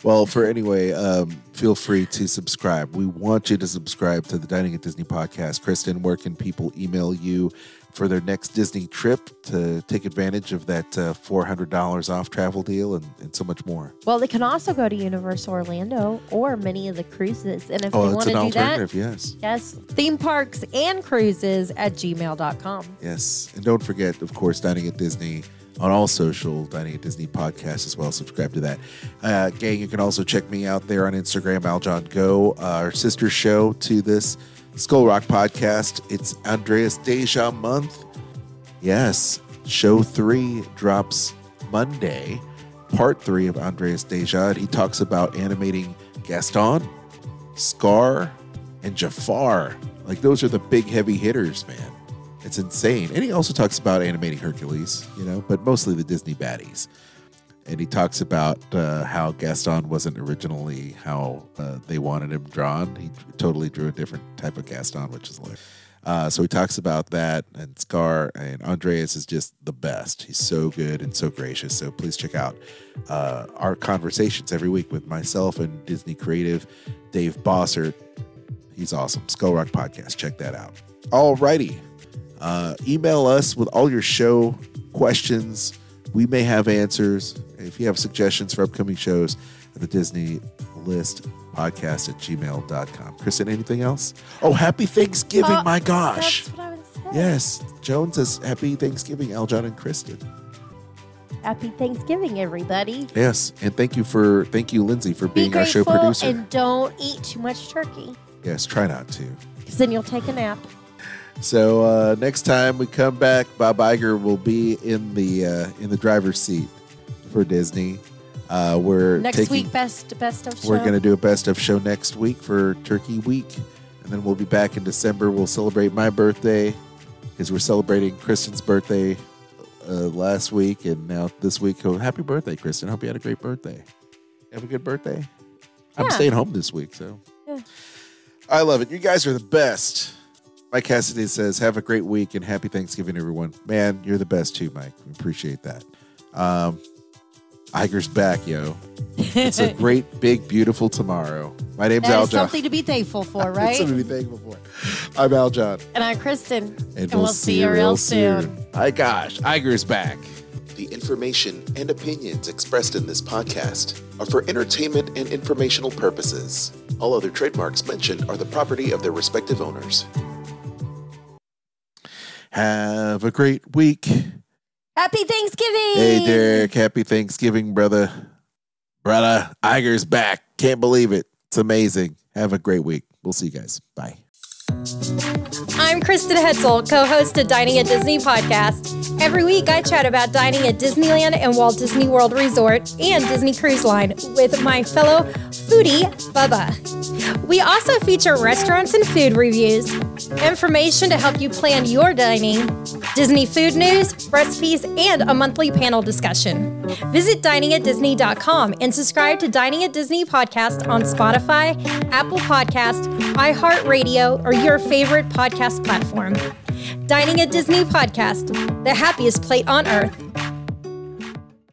Well, for anyway, um, feel free to subscribe. We want you to subscribe to the Dining at Disney podcast. Kristen, where can people email you for their next Disney trip to take advantage of that uh, $400 off travel deal and, and so much more? Well, they can also go to Universal Orlando or many of the cruises. And if oh, they want to do that, yes. yes, theme parks and cruises at gmail.com. Yes. And don't forget, of course, Dining at Disney on all social, Dining at Disney podcast as well. Subscribe to that. Uh, gang, you can also check me out there on Instagram, Aljon Go, our sister show to this Skull Rock podcast. It's Andreas Deja month. Yes. Show three drops Monday, part three of Andreas Deja. And he talks about animating Gaston, Scar, and Jafar. Like, those are the big heavy hitters, man. It's insane. And he also talks about animating Hercules, you know, but mostly the Disney baddies. And he talks about uh, how Gaston wasn't originally how uh, they wanted him drawn. He totally drew a different type of Gaston, which is hilarious. Uh, so he talks about that and Scar and Andreas is just the best. He's so good and so gracious. So please check out uh, our conversations every week with myself and Disney creative Dave Bossert. He's awesome. Skull Rock Podcast. Check that out. All righty. Uh, email us with all your show questions. We may have answers. If you have suggestions for upcoming shows, at the Disney List podcast at gmail.com. Kristen, anything else? Oh, happy Thanksgiving, Uh, my gosh. That's what I would say. Yes. Jones says happy Thanksgiving, Aljon and Kristen. Happy Thanksgiving, everybody. Yes. And thank you for thank you, Lindsay, for Be being our show producer. and don't eat too much turkey. Yes, try not to. Because then you'll take a nap. So uh, next time we come back, Bob Iger will be in the uh, in the driver's seat for Disney. Uh, we're Next taking, week, best best of show. We're going to do a best of show next week for Turkey Week, and then we'll be back in December. We'll celebrate my birthday because we're celebrating Kristen's birthday uh, last week, and now this week. Oh, happy birthday, Kristen! Hope you had a great birthday. Have a good birthday. I'm staying home this week, so Yeah. I love it. You guys are the best. Mike Cassidy says, "Have a great week and happy Thanksgiving, everyone." Man, you're the best too, Mike. We appreciate that. Um, Iger's back, yo. It's a great, big, beautiful tomorrow. My name's That Al is John. something to be thankful for, right? something to be thankful for. I'm Aljon. and I'm Kristen. And, we'll see you real soon. My gosh, Iger's back. The information and opinions expressed in this podcast are for entertainment and informational purposes. All other trademarks mentioned are the property of their respective owners. Have a great week. Happy Thanksgiving. Hey, Derek. Happy Thanksgiving, brother. Brother, Iger's back. Can't believe it. It's amazing. Have a great week. We'll see you guys. Bye. I'm Kristen Hoetzel, co host of Dining at Disney podcast. Every week, I chat about dining at Disneyland and Walt Disney World Resort and Disney Cruise Line with my fellow foodie, Bubba. We also feature restaurants and food reviews, information to help you plan your dining, Disney food news, recipes, and a monthly panel discussion. Visit diningatdisney.com and subscribe to Dining at Disney podcast on Spotify, Apple Podcast, iHeartRadio, or your favorite podcast platform. Dining at Disney podcast, the happiest plate on earth.